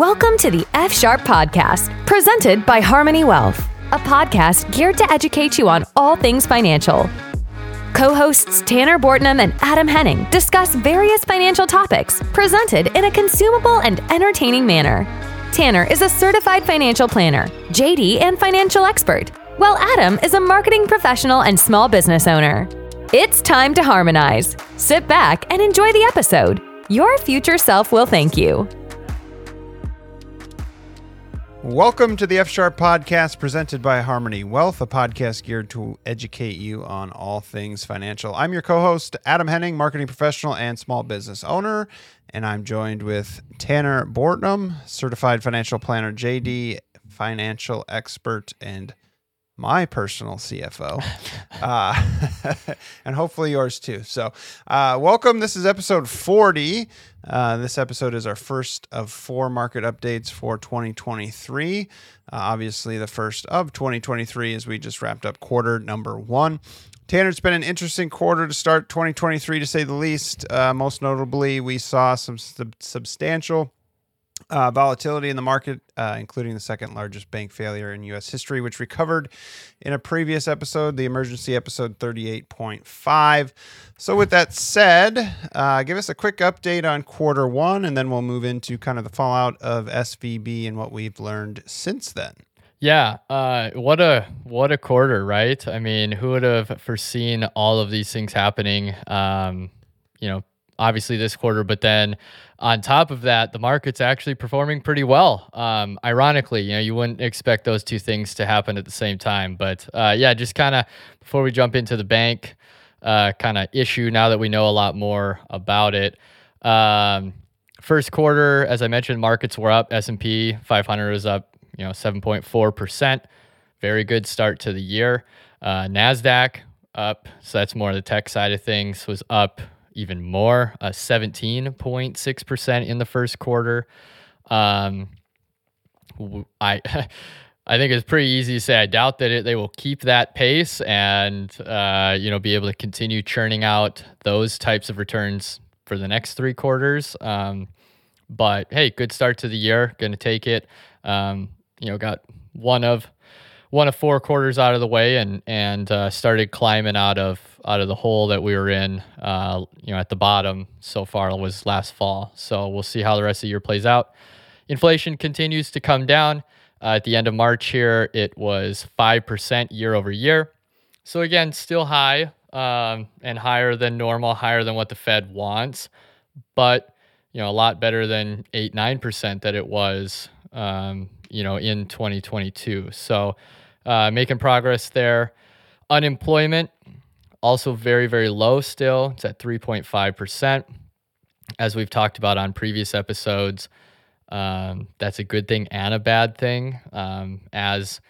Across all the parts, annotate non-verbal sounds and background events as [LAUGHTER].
Welcome to the F Sharp Podcast, presented by Harmoney Wealth, a podcast geared to educate you on all things financial. Co hosts Tanner Bortnam and Adam Henning discuss various financial topics presented in a consumable and entertaining manner. Tanner is a certified financial planner, JD, and financial expert, while Adam is a marketing professional and small business owner. It's time to harmonize. Sit back and enjoy the episode. Your future self will thank you. Welcome to the F Sharp Podcast presented by Harmoney Wealth, a podcast geared to educate you on all things financial. I'm your co host, Adam Henning, marketing professional and small business owner. And I'm joined with Tanner Bortnam, certified financial planner, JD, financial expert, and my personal CFO, [LAUGHS] uh, [LAUGHS] and hopefully yours too. So, uh, welcome. This is episode 40. Uh, this episode is our first of four market updates for 2023. Uh, obviously, the first of 2023 as we just wrapped up quarter number one. Tanner, it's been an interesting quarter to start 2023, to say the least. Uh, most notably, we saw some sub- substantial uh, volatility in the market, uh, including the second largest bank failure in U.S. history, which recovered in a previous episode, the emergency episode 38.5. So, with that said, uh, give us a quick update on quarter one, and then we'll move into kind of the fallout of SVB and what we've learned since then. Yeah, uh, what a what a quarter, right? I mean, who would have foreseen all of these things happening? Um, you know, obviously this quarter, but then on top of that, the market's actually performing pretty well. Um, ironically, you know, you wouldn't expect those two things to happen at the same time. But uh, yeah, just kind of before we jump into the bank uh, kind of issue, now that we know a lot more about it. Um, first quarter, as I mentioned, markets were up. S and P 500 was up, you know, 7.4 percent. Very good start to the year. Uh, Nasdaq up, so that's more the tech side of things. Was up even more, uh, 17.6% in the first quarter. Um, I, [LAUGHS] I think it's pretty easy to say. I doubt that it, they will keep that pace and uh, you know be able to continue churning out those types of returns for the next three quarters. Um, but hey, good start to the year. Going to take it. Um, you know, got one of one of four quarters out of the way and and uh, started climbing out of out of the hole that we were in. Uh, you know, at the bottom so far was last fall. So we'll see how the rest of the year plays out. Inflation continues to come down. Uh, at the end of March here, it was five percent year over year. So again, still high um, and higher than normal, higher than what the Fed wants, but you know a lot better than eight nine percent that it was um, you know in 2022. So uh, making progress there. Unemployment also very, very low still. It's at 3.5%. As we've talked about on previous episodes, um, that's a good thing and a bad thing. Um, as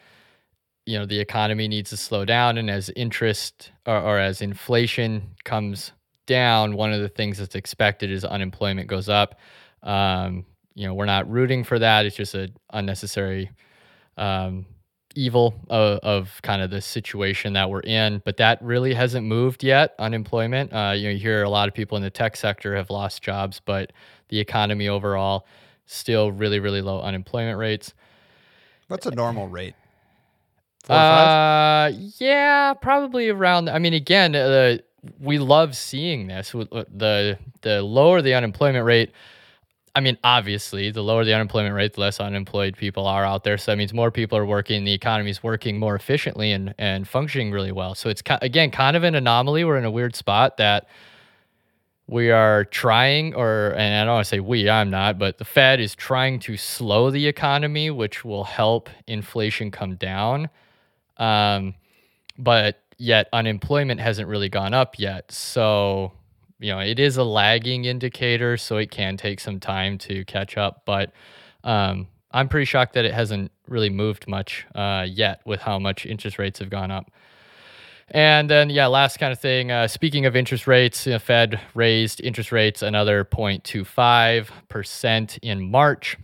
you know, the economy needs to slow down, and as interest or, or as inflation comes down, one of the things that's expected is unemployment goes up. Um, you know, we're not rooting for that. It's just an unnecessary um, evil of, of, kind of the situation that we're in, but that really hasn't moved yet. Unemployment, uh, you know, you hear a lot of people in the tech sector have lost jobs, but the economy overall still really, really low unemployment rates. What's a normal rate? uh, yeah, probably around. I mean, again, uh, we love seeing this. Uh, the the lower the unemployment rate, I mean, obviously, the lower the unemployment rate, the less unemployed people are out there. So that means more people are working, the economy is working more efficiently and, and functioning really well. So it's, again, kind of an anomaly. We're in a weird spot that we are trying, or, and I don't want to say we, I'm not, but the Fed is trying to slow the economy, which will help inflation come down. Um, but yet unemployment hasn't really gone up yet. So you know, it is a lagging indicator, so it can take some time to catch up. But um, I'm pretty shocked that it hasn't really moved much uh, yet with how much interest rates have gone up. And then, yeah, last kind of thing. Uh, speaking of interest rates, the Fed raised interest rates another 0.25% in March,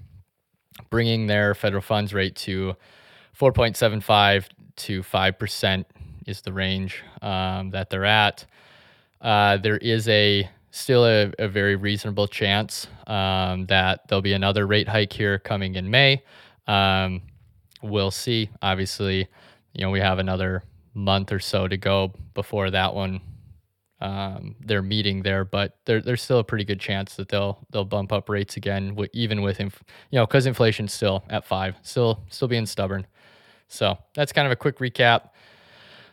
bringing their federal funds rate to 4.75 to 5% is the range um, that they're at. Uh, there is a still a, a very reasonable chance um, that there'll be another rate hike here coming in May. Um, we'll see. Obviously, you know, we have another month or so to go before that one um, meeting there, but there, there's still a pretty good chance that they'll they'll bump up rates again, w- even with inf- you know because inflation's still at five, still still being stubborn. So that's kind of a quick recap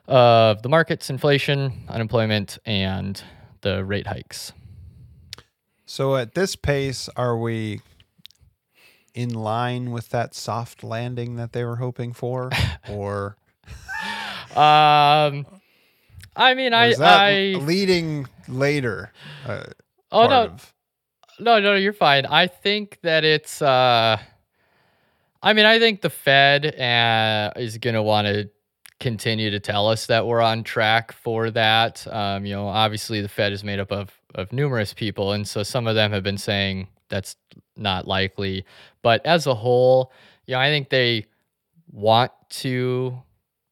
of the markets, inflation, unemployment, and the rate hikes. So at this pace, are we in line with that soft landing that they were hoping for, [LAUGHS] or? um, I mean, I, I leading later. Uh, oh no, of... no, no, you're fine. I think that it's. uh I mean, I think the Fed uh, is going to want to continue to tell us that we're on track for that. Um, you know, obviously the Fed is made up of of numerous people, and so some of them have been saying that's not likely. But as a whole, you know, I think they want to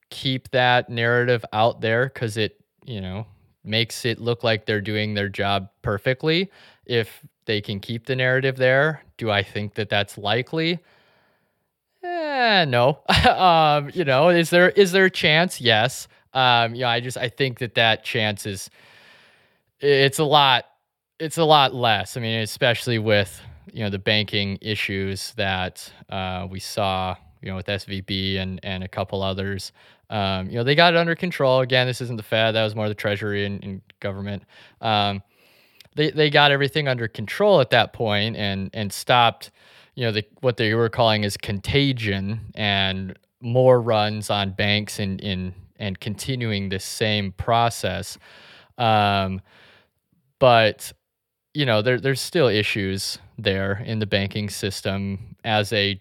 keep that narrative out there because it, you know, makes it look like they're doing their job perfectly. If they can keep the narrative there, do I think that that's likely? Eh, no. [LAUGHS] um, you know, is there is there a chance? Yes. Um, you know, I just I think that that chance is it's a lot it's a lot less. I mean, especially with you know the banking issues that uh, we saw, you know, with SVB and and a couple others. Um, you know, they got it under control. Again, this isn't the Fed. That was more the Treasury and, and government. Um, they they got everything under control at that point and and stopped, you know, the, what they were calling is contagion and more runs on banks and in and continuing this same process. Um, but you know, there there's still issues there in the banking system as a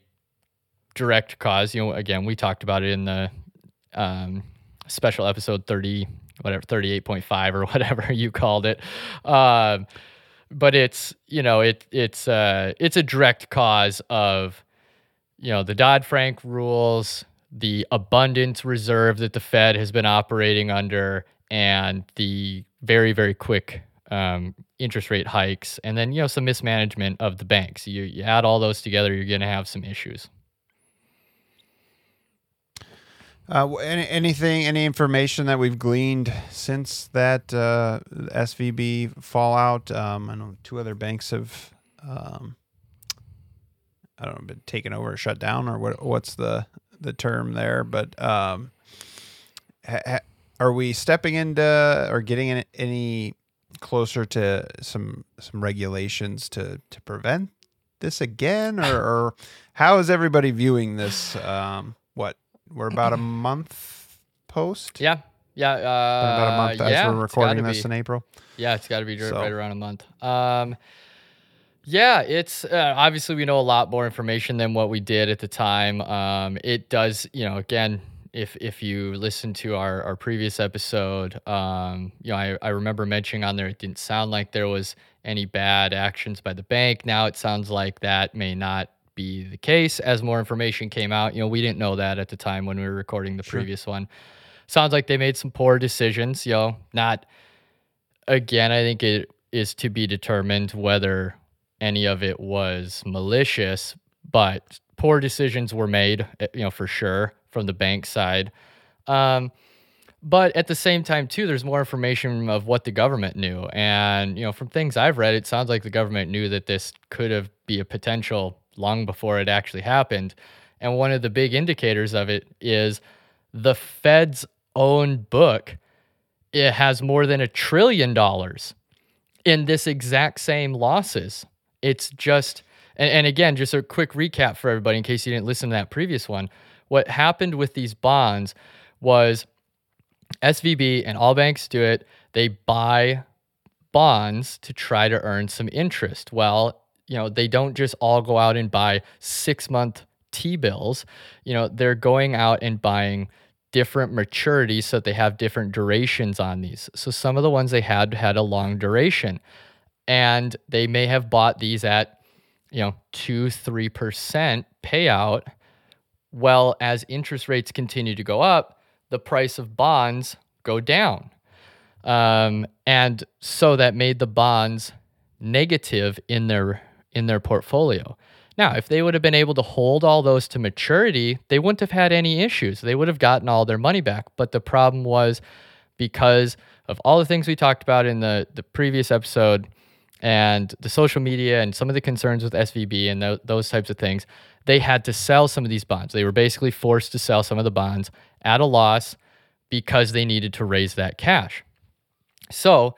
direct cause. You know, again, we talked about it in the um, special episode 30 whatever 38.5 or [LAUGHS] whatever you called it um, but it's you know it it's uh it's a direct cause of you know the Dodd-Frank rules the abundance reserve that the Fed has been operating under and the very very quick um, interest rate hikes and then you know some mismanagement of the banks. You, you add all those together you're going to have some issues uh, any, anything, any information that we've gleaned since that uh, SVB fallout? Um, I know two other banks have, um, I don't know, been taken over, or shut down, or what? What's the the term there? But um, ha, ha, are we stepping into or getting in, any closer to some some regulations to to prevent this again, or, or how is everybody viewing this? Um, we're about a [CLEARS THROAT] month post. Yeah, yeah, uh, about a month as yeah, we're recording this be. in April. Yeah, it's got to be so. right around a month. Um, yeah, it's uh, obviously we know a lot more information than what we did at the time. Um, it does, you know, again, if if you listen to our our previous episode, um, you know, I, I remember mentioning on there it didn't sound like there was any bad actions by the bank. Now it sounds like that may not be the case as more information came out. You know, we didn't know that at the time when we were recording the sure. previous one. Sounds like they made some poor decisions, you know, not again, I think it is to be determined whether any of it was malicious, but poor decisions were made, eh, you know, for sure from the bank side. Um, but at the same time too there's more information of what the government knew and you know from things i've read it sounds like the government knew that this could have be a potential long before it actually happened. And one of the big indicators of it is the Fed's own book. It has more than a trillion dollars in this exact same losses. It's just, and, and again, just a quick recap for everybody in case you didn't listen to that previous one. What happened with these bonds was SVB and all banks do it. They buy bonds to try to earn some interest. Well, you know, they don't just all go out and buy six month T bills. You know, they're going out and buying different maturities so that they have different durations on these. So some of the ones they had had a long duration. And they may have bought these at, you know, two, three percent payout. Well, as interest rates continue to go up, the price of bonds go down. Um, and so that made the bonds negative in their in their portfolio. Now, if they would have been able to hold all those to maturity, they wouldn't have had any issues. They would have gotten all their money back. But the problem was because of all the things we talked about in the, the previous episode and the social media and some of the concerns with SVB and th- those types of things, they had to sell some of these bonds. They were basically forced to sell some of the bonds at a loss because they needed to raise that cash. So,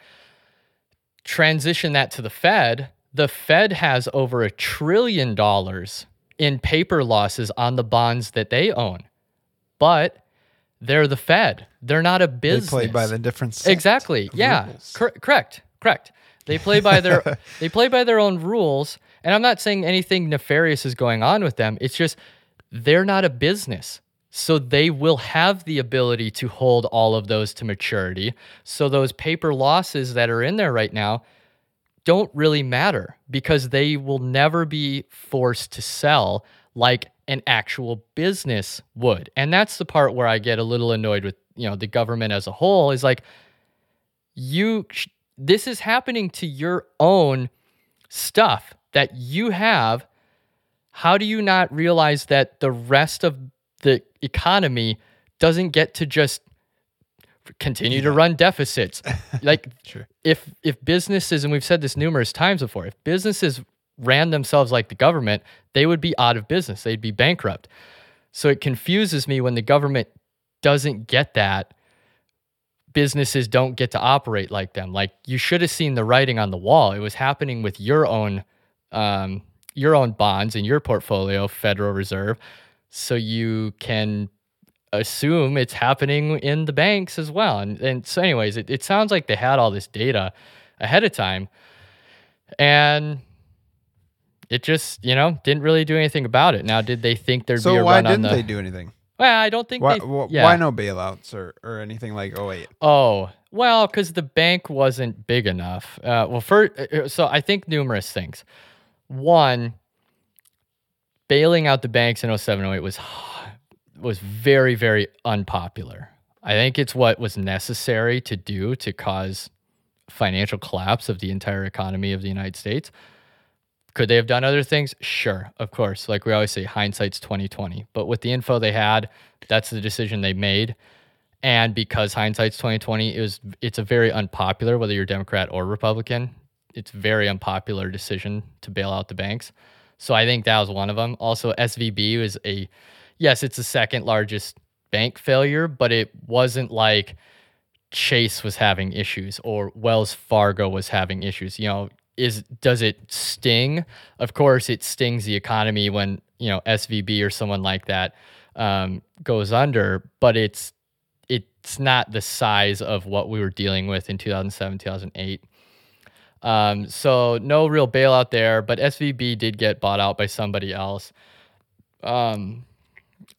transition that to the Fed, the Fed has over a trillion dollars in paper losses on the bonds that they own. But they're the Fed. They're not a business. They play by the different exactly. Yeah, cor- correct, correct. They play by their [LAUGHS] they play by their own rules. And I'm not saying anything nefarious is going on with them. It's just they're not a business. So they will have the ability to hold all of those to maturity. So those paper losses that are in there right now don't really matter because they will never be forced to sell like an actual business would. And that's the part where I get a little annoyed with, you know, the government as a whole is like you this is happening to your own stuff that you have. How do you not realize that the rest of the economy doesn't get to just continue yeah. to run deficits. [LAUGHS] like sure. if if businesses and we've said this numerous times before, if businesses ran themselves like the government, they would be out of business. They'd be bankrupt. So it confuses me when the government doesn't get that. Businesses don't get to operate like them. Like you should have seen the writing on the wall. It was happening with your own um, your own bonds in your portfolio, Federal Reserve so you can assume it's happening in the banks as well. And, and so, anyways, it, it sounds like they had all this data ahead of time. And it just, you know, didn't really do anything about it. Now, did they think there'd so be a why didn't they do anything? Well, I don't think why, they. Yeah. why no bailouts or, or anything like oh wait. Oh well, because the bank wasn't big enough. Uh, well, first, uh, so I think numerous things. One, bailing out the banks in 07 08 was was very very unpopular. I think it's what was necessary to do to cause financial collapse of the entire economy of the United States. Could they have done other things? Sure, of course. Like we always say, hindsight's 2020. But with the info they had, that's the decision they made. And because hindsight's 2020, it was it's a very unpopular, whether you're Democrat or Republican, it's very unpopular decision to bail out the banks. So I think that was one of them. Also, SVB was a, yes, it's the second largest bank failure, but it wasn't like Chase was having issues or Wells Fargo was having issues. You know, is does it sting? Of course, it stings the economy when you know SVB or someone like that um, goes under, but it's it's not the size of what we were dealing with in 2007, 2008. Um, so no real bailout there, but SVB did get bought out by somebody else. Um,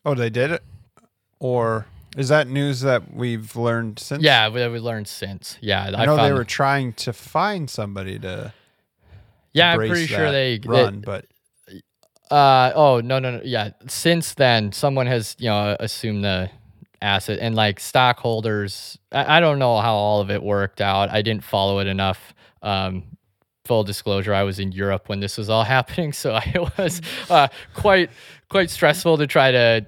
oh, they did it, or is that news that we've learned since? Yeah, we, we learned since. Yeah, I, I know they were trying to find somebody to. Yeah, I'm pretty sure they run, they, but. Uh oh no no no yeah. Since then, someone has you know assumed the asset and like stockholders. I, I don't know how all of it worked out. I didn't follow it enough um, full disclosure, I was in Europe when this was all [LAUGHS] happening, so it was [LAUGHS] uh, quite quite stressful to try to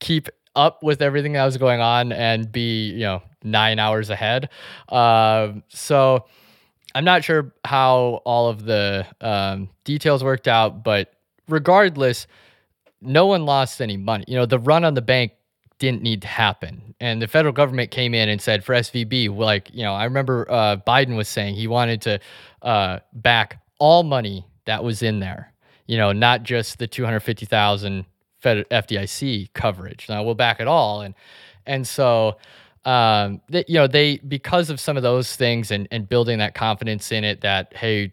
keep up with everything that was going on and be you know nine hours ahead. Uh, so I'm not sure how all of the um, details worked out, but regardless, no one lost any money. You know, the run on the bank didn't need to happen. And the federal government came in and said for SVB, like, you know, I remember uh, Biden was saying he wanted to uh, back all money that was in there, you know, not just the 250,000 Fed FDIC coverage. Now we'll back it all. And, and so, um, they, you know, they, because of some of those things and, and building that confidence in it that, hey,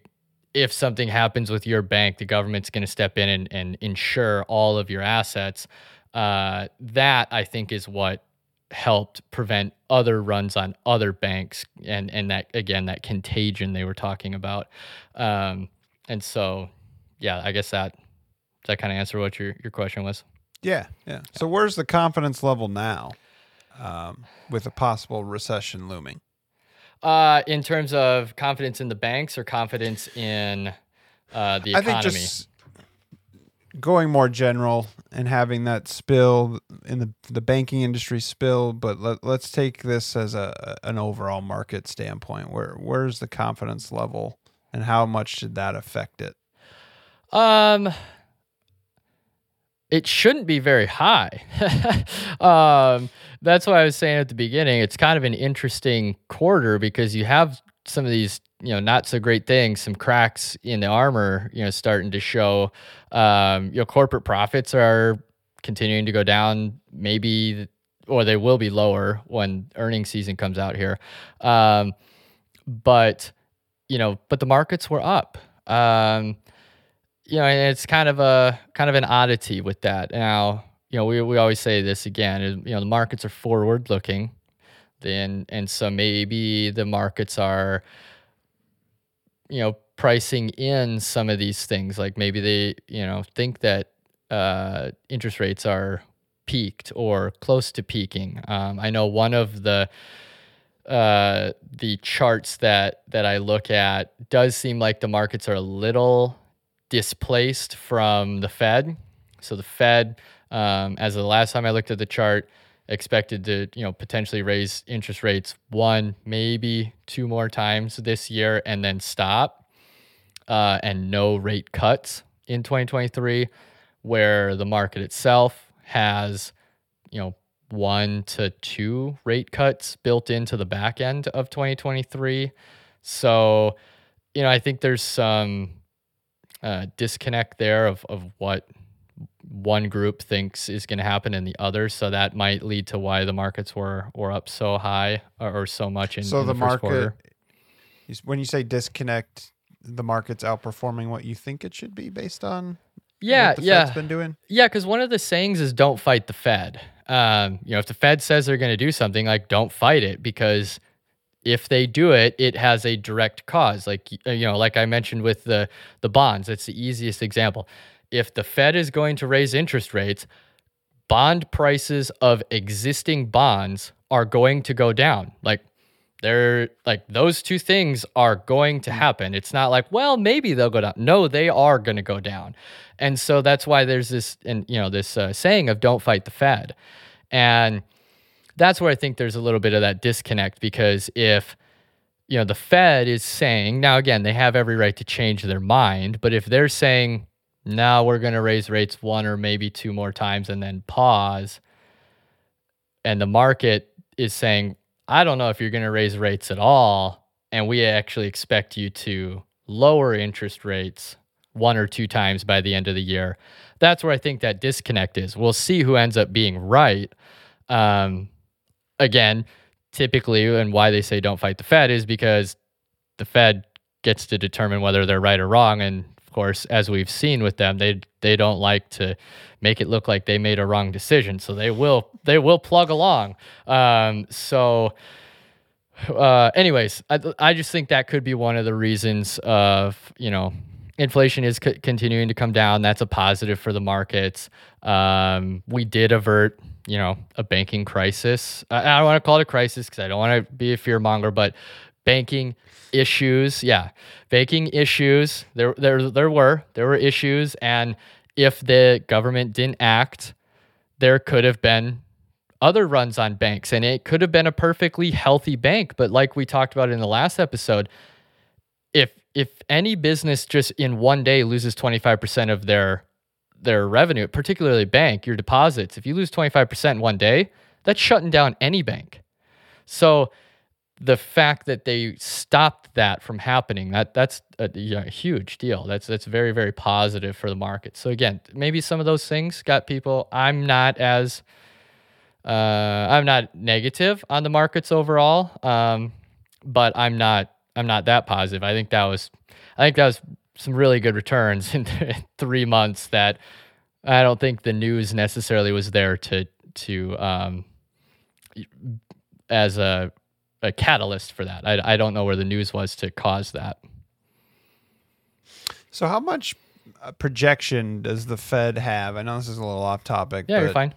if something happens with your bank, the government's going to step in and, and insure all of your assets uh, that I think is what helped prevent other runs on other banks and and that again that contagion they were talking about. Um, and so yeah i guess that that kind of answer what your your question was? Yeah yeah. So where's the confidence level now um, with a possible recession looming? Uh, in terms of confidence in the banks or confidence in uh, the economy? I think just going more general and having that spill in the the banking industry spill, but let, let's take this as a an overall market standpoint. Where where's the confidence level and how much did that affect it? Um, it shouldn't be very high. [LAUGHS] um, that's why I was saying at the beginning, it's kind of an interesting quarter because you have some of these, you know, not so great things, some cracks in the armor, you know, starting to show. Um, you know, corporate profits are continuing to go down, maybe, or they will be lower when earnings season comes out here. Um, but, you know, but the markets were up. Um, you know, and it's kind of a kind of an oddity with that. Now, you know, we we always say this again. You know, the markets are forward looking, then and so maybe the markets are, you know, pricing in some of these things. Like maybe they, you know, think that uh, interest rates are peaked or close to peaking. Um, I know one of the uh, the charts that that I look at does seem like the markets are a little displaced from the Fed. So the Fed, um, as the last time I looked at the chart, expected to you know potentially raise interest rates one, maybe two more times this year, and then stop, uh, and no rate cuts in 2023, where the market itself has you know one to two rate cuts built into the back end of 2023. So, you know, I think there's some uh, disconnect there of, of what one group thinks is going to happen and the other. So that might lead to why the markets were were up so high or, or so much in, so in the, the, market quarter. when you say disconnect, the market's outperforming what you think it should be based on Yeah, what the yeah. Fed's been doing. Yeah, because one of the sayings is don't fight the Fed. Um, you know, if the Fed says they're going to do something, like don't fight it because if they do it, it has a direct cause. Like uh, you know, like I mentioned with the the bonds, that's the easiest example. If the Fed is going to raise interest rates, bond prices of existing bonds are going to go down. Like they're like those two things are going to happen. It's not like, well, maybe they'll go down. No, they are going to go down. And so that's why there's this and you know, this uh, saying of don't fight the Fed. And that's where I think there's a little bit of that disconnect because if you know the Fed is saying now again they have every right to change their mind, but if they're saying now we're going to raise rates one or maybe two more times and then pause, and the market is saying I don't know if you're going to raise rates at all, and we actually expect you to lower interest rates one or two times by the end of the year. That's where I think that disconnect is. We'll see who ends up being right. Um, again, typically, and why they say don't fight the Fed is because the Fed gets to determine whether they're right or wrong. And course, as we've seen with them, they they don't like to make it look like they made a wrong decision. So they will they will plug along. Um, so. Uh, anyways, I, I just think that could be one of the reasons of you know inflation is c- continuing to come down. That's a positive for the markets. Um, we did avert you know, a banking crisis. I, I don't want to call it a crisis because I don't want to be a fear monger, but banking issues, yeah, banking issues. There, there, there were there were issues, and if the government didn't act, there could have been other runs on banks, and it could have been a perfectly healthy bank. But like we talked about in the last episode, if if any business just in one day loses twenty five percent of their their revenue, particularly bank, your deposits, if you lose 25% in one day, that's shutting down any bank. So the fact that they stopped that from happening, that that's a, a, huge deal. That's that's very very positive for the market. So again, maybe some of those things got people. I'm not as uh, I'm not negative on the markets overall, um, but I'm not I'm not that positive. I think that was I think that was some really good returns [LAUGHS] in three months that I don't think the news necessarily was there to to um, as a a catalyst for that. I, I don't know where the news was to cause that. So, how much uh, projection does the Fed have? I know this is a little off topic. Yeah, you're fine.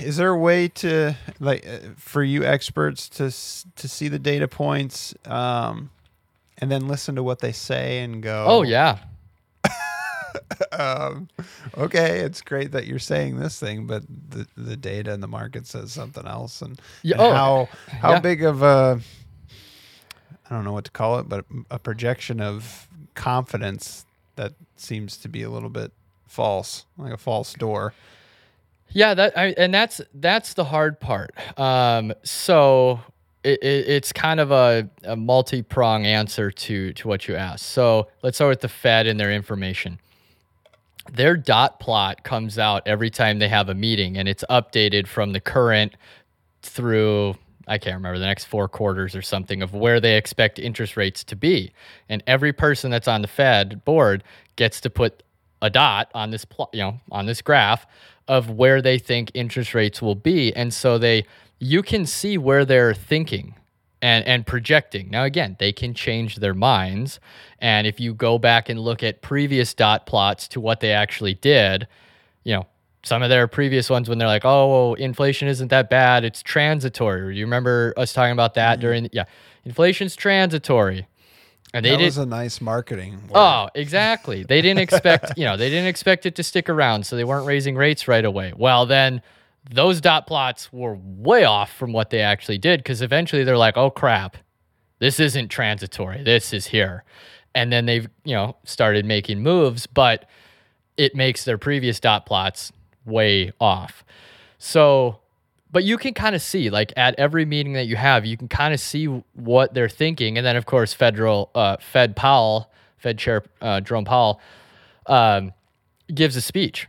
is there a way to like uh, for you experts to to see the data points um, and then listen to what they say and go? Oh yeah, [LAUGHS] um, okay, it's great that you're saying this thing, but the the data and the market says something else, and, Yeah, and oh, how how yeah. big of a I don't know what to call it, but a projection of confidence that seems to be a little bit false, like a false door. Yeah, that I, and that's that's the hard part. Um, so it, it, it's kind of a, a multi-prong answer to to what you asked. So let's start with the Fed and their information. Their dot plot comes out every time they have a meeting, and it's updated from the current through I can't remember the next four quarters or something of where they expect interest rates to be. And every person that's on the Fed board gets to put a dot on this plot, you know, on this graph of where they think interest rates will be. And so they you can see where they're thinking and and projecting. Now again, they can change their minds. And if you go back and look at previous dot plots to what they actually did, you know, some of their previous ones when they're like, "Oh, inflation isn't that bad; it's transitory." You remember us talking about that mm-hmm. during? Yeah, inflation's transitory, and they that did. was a nice marketing. word. Oh, exactly. They didn't expect, you know, they didn't expect it to stick around, so they weren't raising rates right away. Well, then those dot plots were way off from what they actually did because eventually they're like, "Oh crap. This isn't transitory. This is here." And then they've, you know, started making moves, but it makes their previous dot plots way off. So, but you can kind of see like at every meeting that you have, you can kind of see what they're thinking. And then of course, federal uh, Fed Powell, Fed Chair uh, Jerome Powell, um, gives a speech,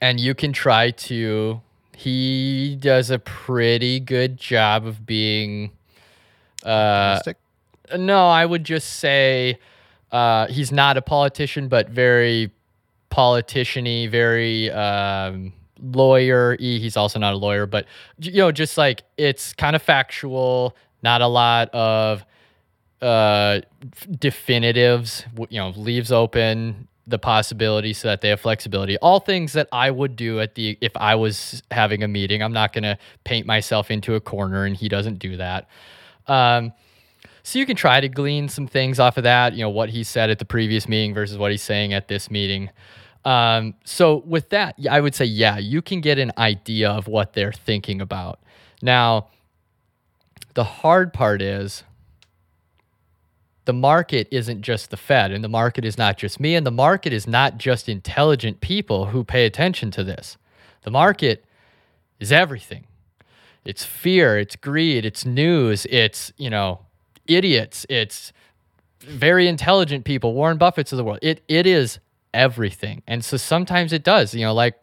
and you can try to. He does a pretty good job of being. Uh, no, I would just say uh, he's not a politician, but very politician-y, very um, lawyer-y. He's also not a lawyer, but you know, just like it's kind of factual, not a lot of uh, definitives. You know, leaves open the possibility so that they have flexibility. All things that I would do at the if I was having a meeting. I'm not going to paint myself into a corner, and he doesn't do that. Um, so you can try to glean some things off of that, you know, what he said at the previous meeting versus what he's saying at this meeting. Um, so with that, I would say, yeah, you can get an idea of what they're thinking about. Now, the hard part is the market isn't just the Fed, and the market is not just me, and the market is not just intelligent people who pay attention to this. The market is everything. It's fear, it's greed, it's news, it's, you know, idiots, it's very intelligent people, Warren Buffett's of the world. It it is everything. And so sometimes it does, you know, like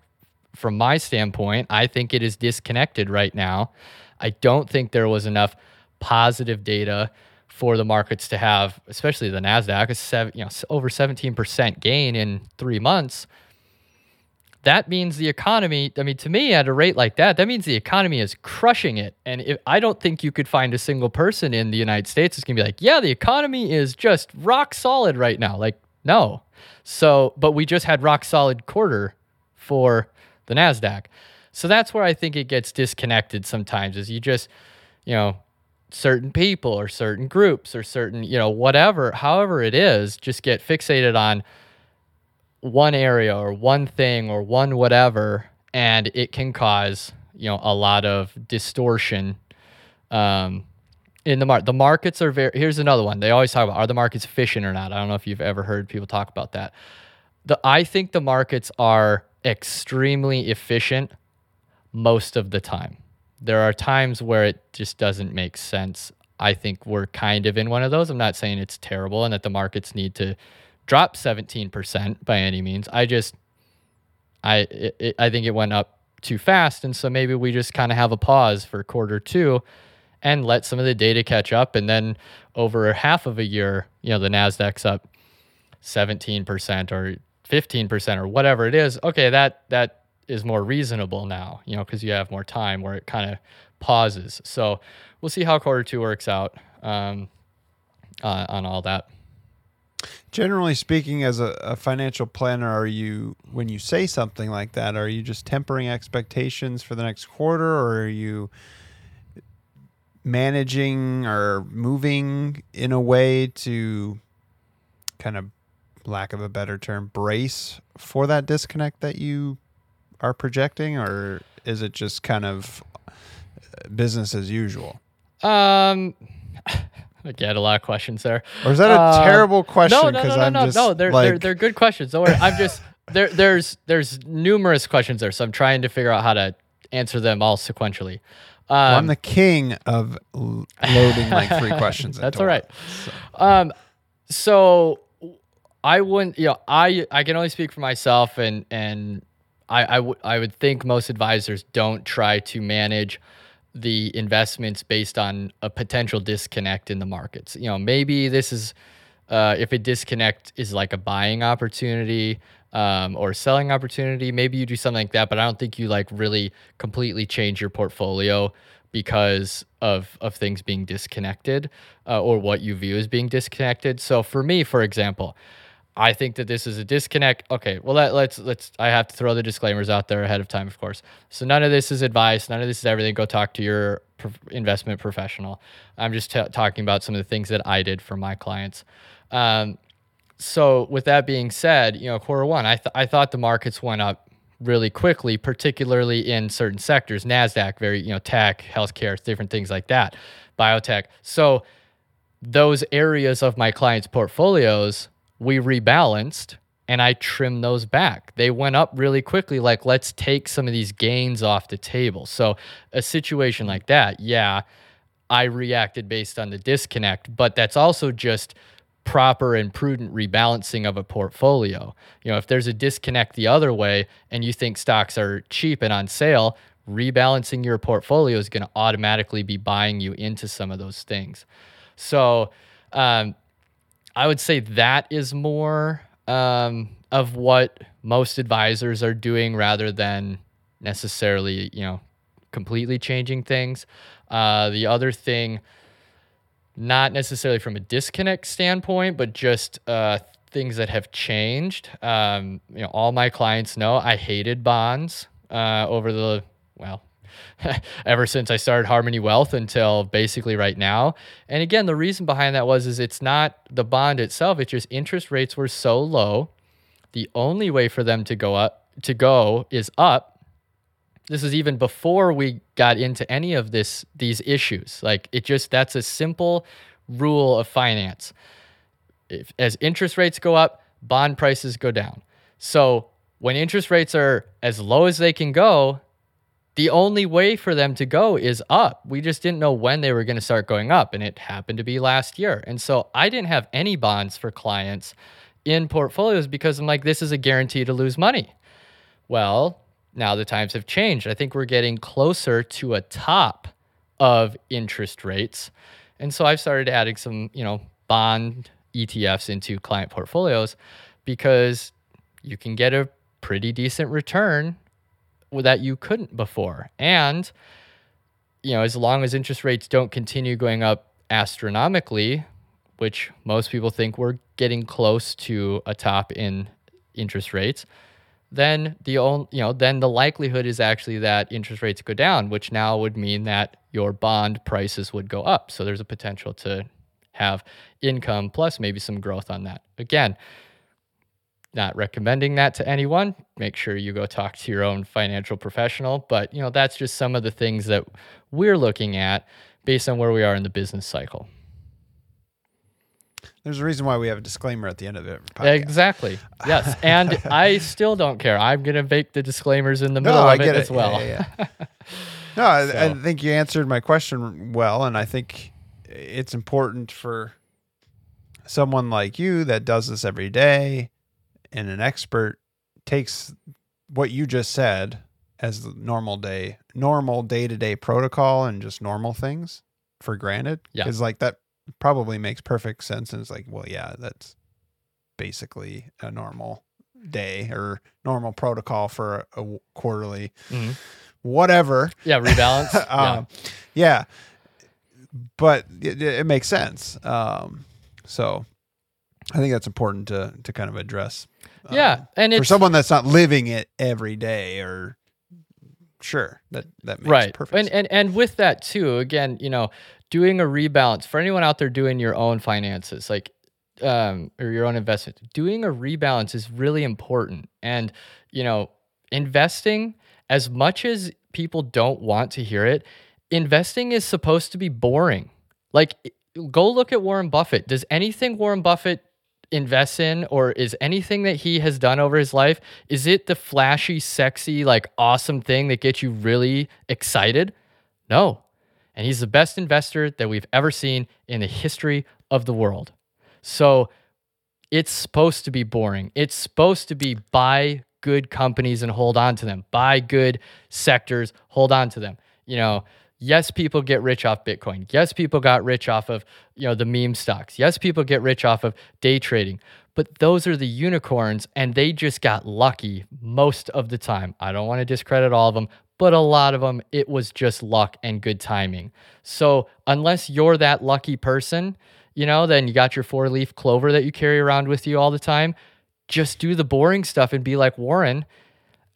from my standpoint, I think it is disconnected right now. I don't think there was enough positive data for the markets to have, especially the Nasdaq, a seven, you know, over 17% gain in 3 months that means the economy i mean to me at a rate like that that means the economy is crushing it. And if, i don't think you could find a single person in the united states that's going to be like yeah the economy is just rock solid right now. Like no. So but we just had rock solid quarter for the nasdaq. So that's where i think it gets disconnected sometimes is you just you know certain people or certain groups or certain you know whatever however it is just get fixated on one area or one thing or one whatever and it can cause you know a lot of distortion um, in the market the markets are very here's another one they always talk about are the markets efficient or not? I don't know if you've ever heard people talk about that. The i think the markets are extremely efficient most of the time there are times where it just doesn't make sense i think we're kind of in one of those i'm not saying it's terrible and that the markets need to drop 17% by any means. I just I it, I think it went up too fast and so maybe we just kind of have a pause for quarter 2 and let some of the data catch up and then over half of a year, you know, the Nasdaq's up 17% or 15% or whatever it is. Okay, that that is more reasonable now, you know, cuz you have more time where it kind of pauses. So, we'll see how quarter 2 works out um, uh, on all that. Generally speaking, as a, a financial planner, are you when you say something like that, are you just tempering expectations for the next quarter, or are you managing or moving in a way to kind of lack of a better term brace for that disconnect that you are projecting or is it just kind of business as usual Um, [LAUGHS] again, a lot of questions there. or is that a Uh, terrible question No, no, no, no, i'm no, no. They're, like they're they're good questions. Don't worry. I'm just [LAUGHS] there. There's there's numerous questions there, so I'm trying to figure out how to answer them all sequentially. Um, well, i'm the king of [LAUGHS] loading like three questions That's all right. So- Um, so I wouldn't, you know, I I can only speak for myself, and and I I would I would think most advisors don't try to manage the investments based on a potential disconnect in the markets. You know, maybe this is uh, if a disconnect is like a buying opportunity um, or selling opportunity, maybe you do something like that. But I don't think you like really completely change your portfolio because of of things being disconnected uh, or what you view as being disconnected. So for me, for example, I think that this is a disconnect. Okay, well let, let's let's. I have to throw the disclaimers out there ahead of time, of course. So none of this is advice. None of this is everything. Go talk to your prof- investment professional. I'm just t- talking about some of the things that I did for my clients. Um, so with that being said, you know, quarter one, I th- I thought the markets went up really quickly, particularly in certain sectors. Nasdaq, very you know, tech, healthcare, different things like that, biotech. So those areas of my clients' portfolios, we rebalanced and I trimmed those back. They went up really quickly. Like, let's take some of these gains off the table. So, a situation like that, yeah, I reacted based on the disconnect, but that's also just proper and prudent rebalancing of a portfolio. You know, if there's a disconnect the other way and you think stocks are cheap and on sale, rebalancing your portfolio is going to automatically be buying you into some of those things. So, um, I would say that is more um, of what most advisors are doing rather than necessarily, you know, completely changing things. Uh, the other thing, not necessarily from a disconnect standpoint, but just uh, things that have changed. Um, you know, all my clients know I hated bonds uh, over the well, [LAUGHS] ever since I started Harmoney Wealth until basically right now. And again, the reason behind that was is it's not the bond itself; it's just interest rates were so low. The only way for them to go up to go is up this is even before we got into any of this these issues like it just that's a simple rule of finance if as interest rates go up bond prices go down so when interest rates are as low as they can go the only way for them to go is up we just didn't know when they were going to start going up and it happened to be last year and so i didn't have any bonds for clients in portfolios because i'm like this is a guarantee to lose money well now the times have changed. I think we're getting closer to a top of interest rates. And so I've started adding some, you know, bond ETFs into client portfolios because you can get a pretty decent return that you couldn't before. And you know, as long as interest rates don't continue going up astronomically, which most people think we're getting close to a top in interest rates, then the only, you know, then the likelihood is actually that interest rates go down, which now would mean that your bond prices would go up. So there's a potential to have income plus maybe some growth on that. Again, not recommending that to anyone. Make sure you go talk to your own financial professional, but you know, that's just some of the things that we're looking at based on where we are in the business cycle. There's a reason why we have a disclaimer at the end of it. Exactly. Yes. [LAUGHS] And I still don't care. I'm going to make the disclaimers in the middle No, I of it get as well. Yeah, yeah, yeah. [LAUGHS] no, I, I think you answered my question well, and I think it's important for someone like you that does this every day and an expert takes what you just said as the normal day, normal day to day protocol and just normal things for granted. Yeah. Because like that probably makes perfect sense. And it's like, well, yeah, that's basically a normal day or normal protocol for a quarterly Mhm. whatever. Yeah. Rebalance. [LAUGHS] yeah. um, yeah. But it, it makes sense. Um, so I think that's important to to kind of address. uh, yeah, and for someone that's not living it every day, or sure that that makes right perfect. and, and and with that too again you know doing a rebalance for anyone out there doing your own finances like um or your own investment doing a rebalance is really important and you know investing as much as people don't want to hear it investing is supposed to be boring like go look at warren buffett does anything warren buffett invests in or is anything that he has done over his life is it the flashy sexy like awesome thing that gets you really excited? No. And he's the best investor that we've ever seen in the history of the world. So it's supposed to be boring. It's supposed to be buy good companies and hold on to them. Buy good sectors hold on to them. You know yes people get rich off bitcoin. Yes people got rich off of you know the meme stocks. Yes people get rich off of day trading. But those are the unicorns and they just got lucky most of the time. I don't want to discredit all of them but a lot of them it was just luck and good timing. So unless you're that lucky person you know then you got your four leaf clover that you carry around with you all the time just do the boring stuff and be like warren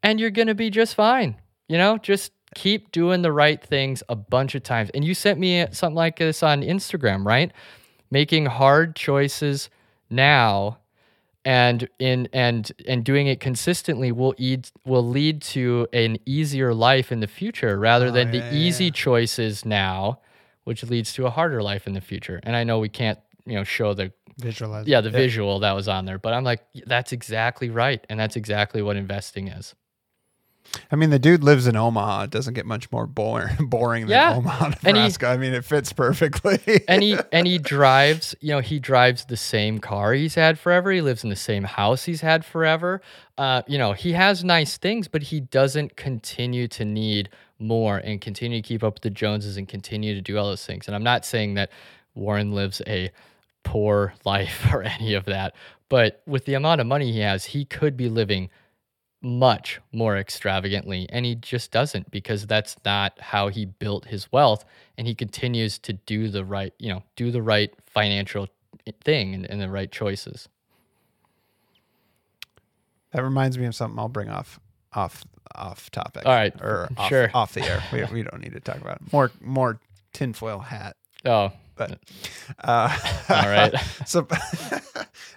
and you're going to be just fine. You know just keep doing the right things a bunch of times. And you sent me something like this on Instagram, right? Making hard choices now and in and and doing it consistently will lead will lead to an easier life in the future rather Oh, than yeah, the yeah, easy yeah. choices now, which leads to a harder life in the future. And I know we can't, you know, show the visualize. yeah, the visual that was on there, but I'm like that's exactly right and that's exactly what investing is. I mean, the dude lives in Omaha. It doesn't get much more boring, [LAUGHS] boring than Yeah. Omaha, And he- I mean, it fits perfectly. [LAUGHS] and he and he drives you know he drives the same car he's had forever he lives in the same house he's had forever uh, you know he has nice things but he doesn't continue to need more and continue to keep up with the joneses and continue to do all those things and i'm not saying that warren lives a poor [LAUGHS] life or any of that but with the amount of money he has he could be living much more extravagantly and he just doesn't because that's not how he built his wealth and he continues to do the right you know do the right financial thing and, and the right choices that reminds me of something I'll bring off, off, off topic. All right, or [LAUGHS] off, sure. off the air. We, we don't need to talk about it. More, more tinfoil hat. oh But uh, [LAUGHS] All right. [LAUGHS] so,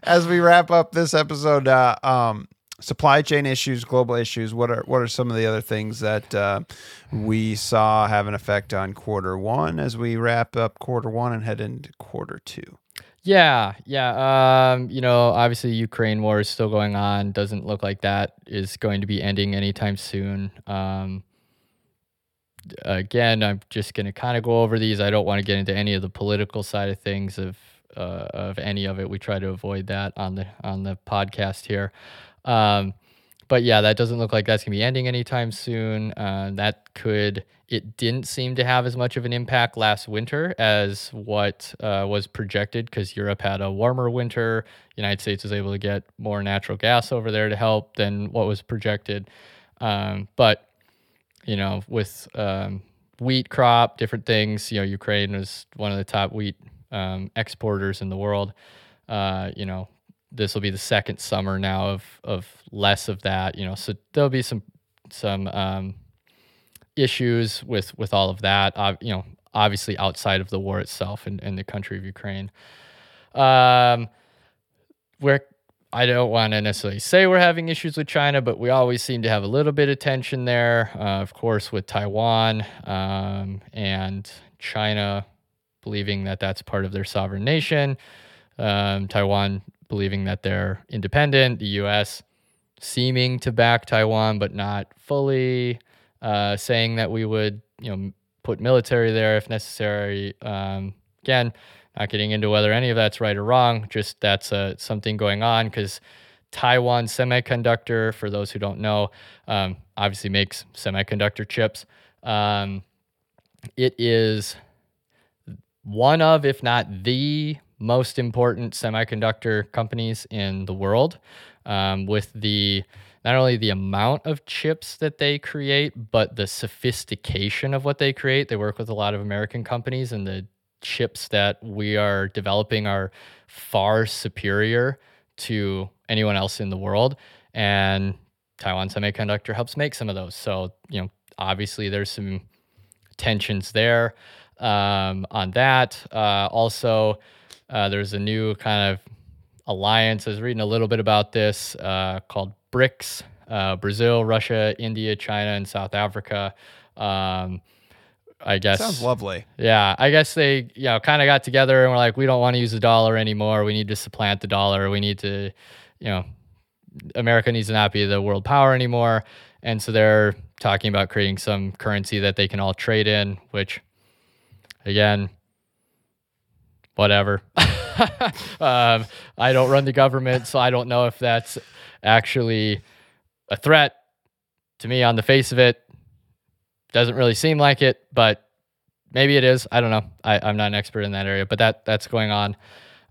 as we wrap up this episode, uh, um, supply chain issues, global issues. What are what are some of the other things that uh, we saw have an effect on quarter one as we wrap up quarter one and head into quarter two? yeah yeah um you know obviously ukraine war is still going on doesn't look like that is going to be ending anytime soon um again i'm just going to kind of go over these i don't want to get into any of the political side of things of uh, of any of it we try to avoid that on the on the podcast here um but yeah that doesn't look like that's to be ending anytime soon uh, that could it didn't seem to have as much of an impact last winter as what uh, was projected because europe had a warmer winter united states was able to get more natural gas over there to help than what was projected um, but you know, with um, wheat crop, different things. You know, Ukraine was one of the top wheat um, exporters in the world. Uh, you know, this will be the second summer now of of less of that. You know, so there'll be some some um, issues with with all of that. Uh, you know, obviously outside of the war itself and in, the country of Ukraine. Um, where I don't want to necessarily say we're having issues with China, but we always seem to have a little bit of tension there. Uh, of course, with Taiwan um, and China believing that that's part of their sovereign nation, um, Taiwan believing that they're independent, the U.S. seeming to back Taiwan, but not fully, uh, saying that we would, you know, put military there if necessary. Um, again, not getting into whether any of that's right or wrong, just that's uh, something going on because Taiwan Semiconductor, for those who don't know, um, obviously makes semiconductor chips. Um, it is one of, if not the most important semiconductor companies in the world, um, with the not only the amount of chips that they create, but the sophistication of what they create. They work with a lot of American companies, and the chips that we are developing are far superior to anyone else in the world. And Taiwan Semiconductor helps make some of those. So, you know, obviously there's some tensions there um, on that. Uh, also, uh, there's a new kind of alliance. I was reading a little bit about this uh, called BRICS uh, Brazil, Russia, India, China, and South Africa. Um, I guess sounds lovely. Yeah, I guess they you know kind of got together and were like, we don't want to use the dollar anymore. We need to supplant the dollar. We need to, you know, America needs to not be the world power anymore. And so they're talking about creating some currency that they can all trade in, which, again, whatever. [LAUGHS] um, I don't run the government, so I don't know if that's actually a threat to me on the face of it. Doesn't really seem like it, but maybe it is. I don't know. I, I'm not an expert in that area, but that that's going on.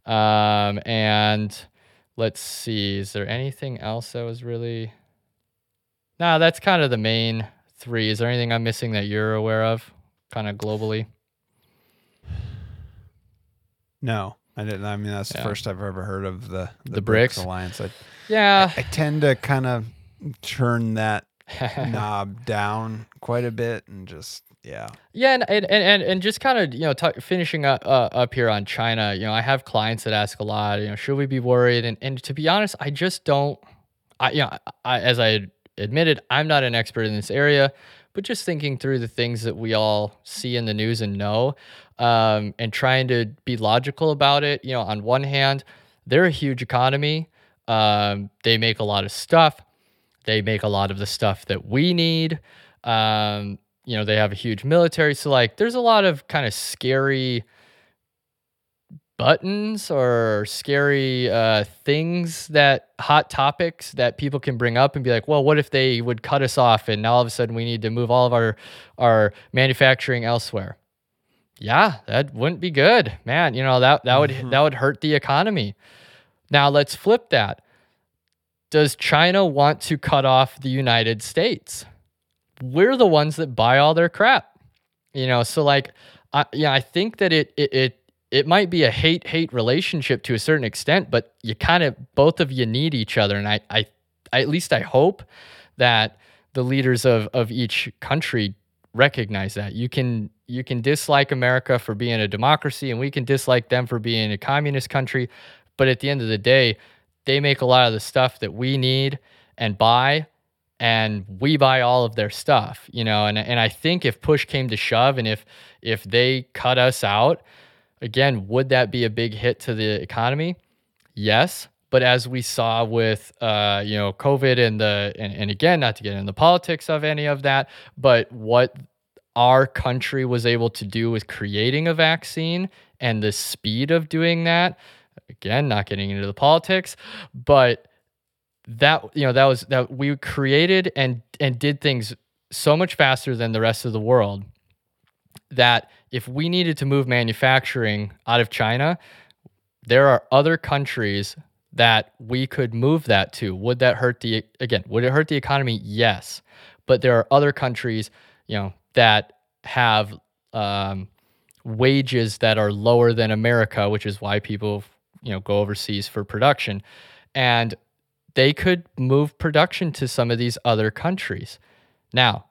Um, and let's see, is there anything else that was really? No, that's kind of the main three. Is there anything I'm missing that you're aware of, kind of globally? No, I didn't. I mean, that's the first I've ever heard of the the, The BRICS BRICS? alliance. I, Yeah. I tend to kind of turn that [LAUGHS] knob down quite a bit and just yeah. Yeah, and and and, and just kind of you know t- finishing up uh, up here on China. You know, I have clients that ask a lot. You know, should we be worried? And and to be honest, I just don't. I you know, I, as I admitted, I'm not an expert in this area, but just thinking through the things that we all see in the news and know, um, and trying to be logical about it. You know, on one hand, they're a huge economy. Um, they make a lot of stuff. They make a lot of the stuff that we need. Um, you know, they have a huge military. So, like, there's a lot of kind of scary buttons or scary uh, things that hot topics that people can bring up and be like, well, what if they would cut us off and now all of a sudden we need to move all of our our manufacturing elsewhere? Yeah, that wouldn't be good, man. You know that that would that would hurt the economy. Now let's flip that. Does China want to cut off the United States? We're the ones that buy all their crap. You know, so like I yeah, I think that it it it it might be a hate hate relationship to a certain extent, but you kind of both of you need each other, and I, I I at least I hope that the leaders of of each country recognize that. You can you can dislike America for being a democracy, and we can dislike them for being a communist country, but at the end of the day, they make a lot of the stuff that we need and buy and we buy all of their stuff you know? And and I think if push came to shove and if if they cut us out again would that be a big hit to the economy? Yes but as we saw with uh, you know covid and the and, and again not to get into the politics of any of that but what our country was able to do with creating a vaccine and the speed of doing that again not getting into the politics but that you know that was that we created and and did things so much faster than the rest of the world that if we needed to move manufacturing out of China there are other countries that we could move that to. Would that hurt the again would it hurt the economy? Yes. But there are other countries you know that have um, wages that are lower than America which is why people you know go overseas for production. And they could move production to some of these other countries. Now,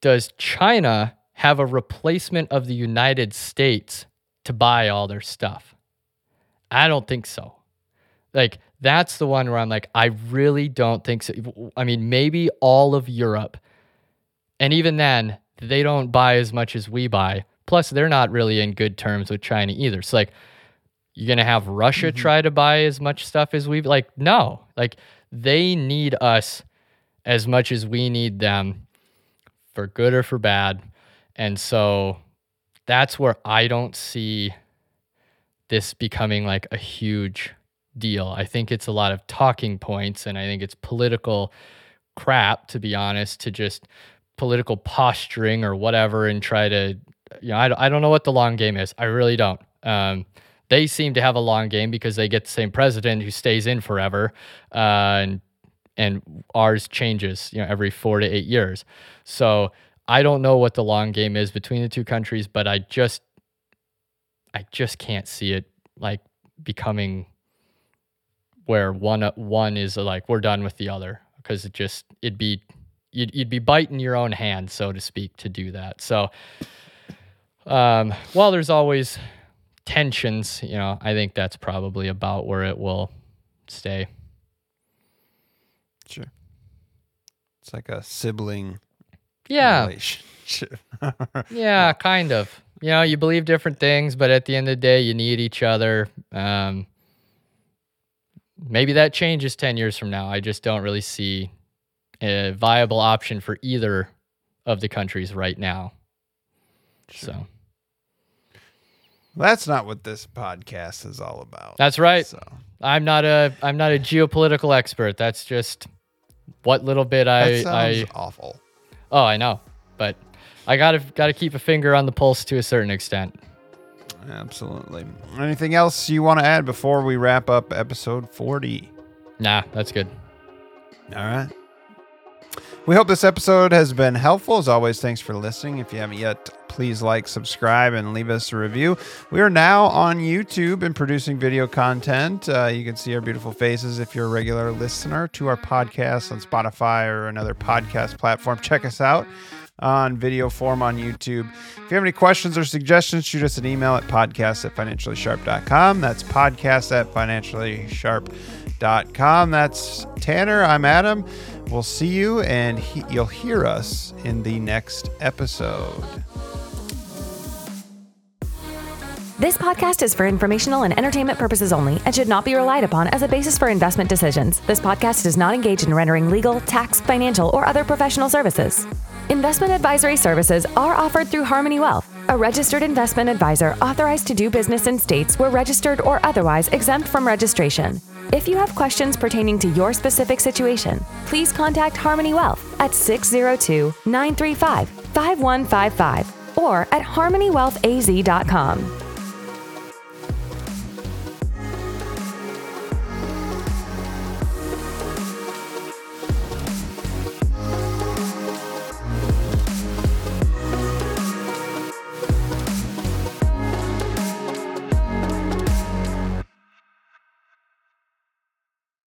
does China have a replacement of the United States to buy all their stuff? I don't think so. Like, that's the one where I'm like, I really don't think so. I mean, maybe all of Europe. And even then, they don't buy as much as we buy. Plus, they're not really in good terms with China either. So, like, you're gonna have Russia mm-hmm. try to buy as much stuff as we like. No, like they need us as much as we need them, for good or for bad. And so that's where I don't see this becoming like a huge deal. I think it's a lot of talking points, and I think it's political crap, to be honest, to just political posturing or whatever and try to, you know, I, don't- I don't know what the long game is. I really don't. Um, they seem to have a long game because they get the same president who stays in forever, uh, and and ours changes, you know, every four to eight years. So I don't know what the long game is between the two countries, but I just I just can't see it like becoming where one one is like we're done with the other because it just it'd be you'd, you'd be biting your own hand so to speak to do that so um while there's always tensions you know i think that's probably about where it will stay Sure. It's like a sibling yeah. relationship. [LAUGHS] yeah kind of. You know you believe different things but at the end of the day you need each other. Um maybe that changes 10 years from now. I just don't really see a viable option for either of the countries right now. So. That's not what this podcast is all about. that's right. So. I'm not a i'm not a geopolitical expert. That's just what little bit that i sounds i awful. Oh i know but i gotta gotta keep a finger on the pulse to a certain extent Absolutely. Anything else you want to add before we wrap up episode 40? nah that's good All right. We hope this episode has been helpful. As always, thanks for listening. If you haven't yet, please like, subscribe, and leave us a review. We are now on YouTube and producing video content. Uh, you can see our beautiful faces if you're a regular listener to our podcast on Spotify or another podcast platform. Check us out on video form on YouTube. If you have any questions or suggestions, shoot us an email at podcast at financiallysharp.com. That's podcast at financiallysharp.com. That's Tanner. I'm Adam. We'll see you and he- you'll hear us in the next episode. This podcast is for informational and entertainment purposes only and should not be relied upon as a basis for investment decisions. This podcast does not engage in rendering legal, tax, financial, or other professional services. Investment advisory services are offered through Harmoney Wealth, a registered investment advisor authorized to do business in states where registered or otherwise exempt from registration. If you have questions pertaining to your specific situation, please contact Harmoney Wealth at 602 935 5155 or at harmoneywealthaz.com.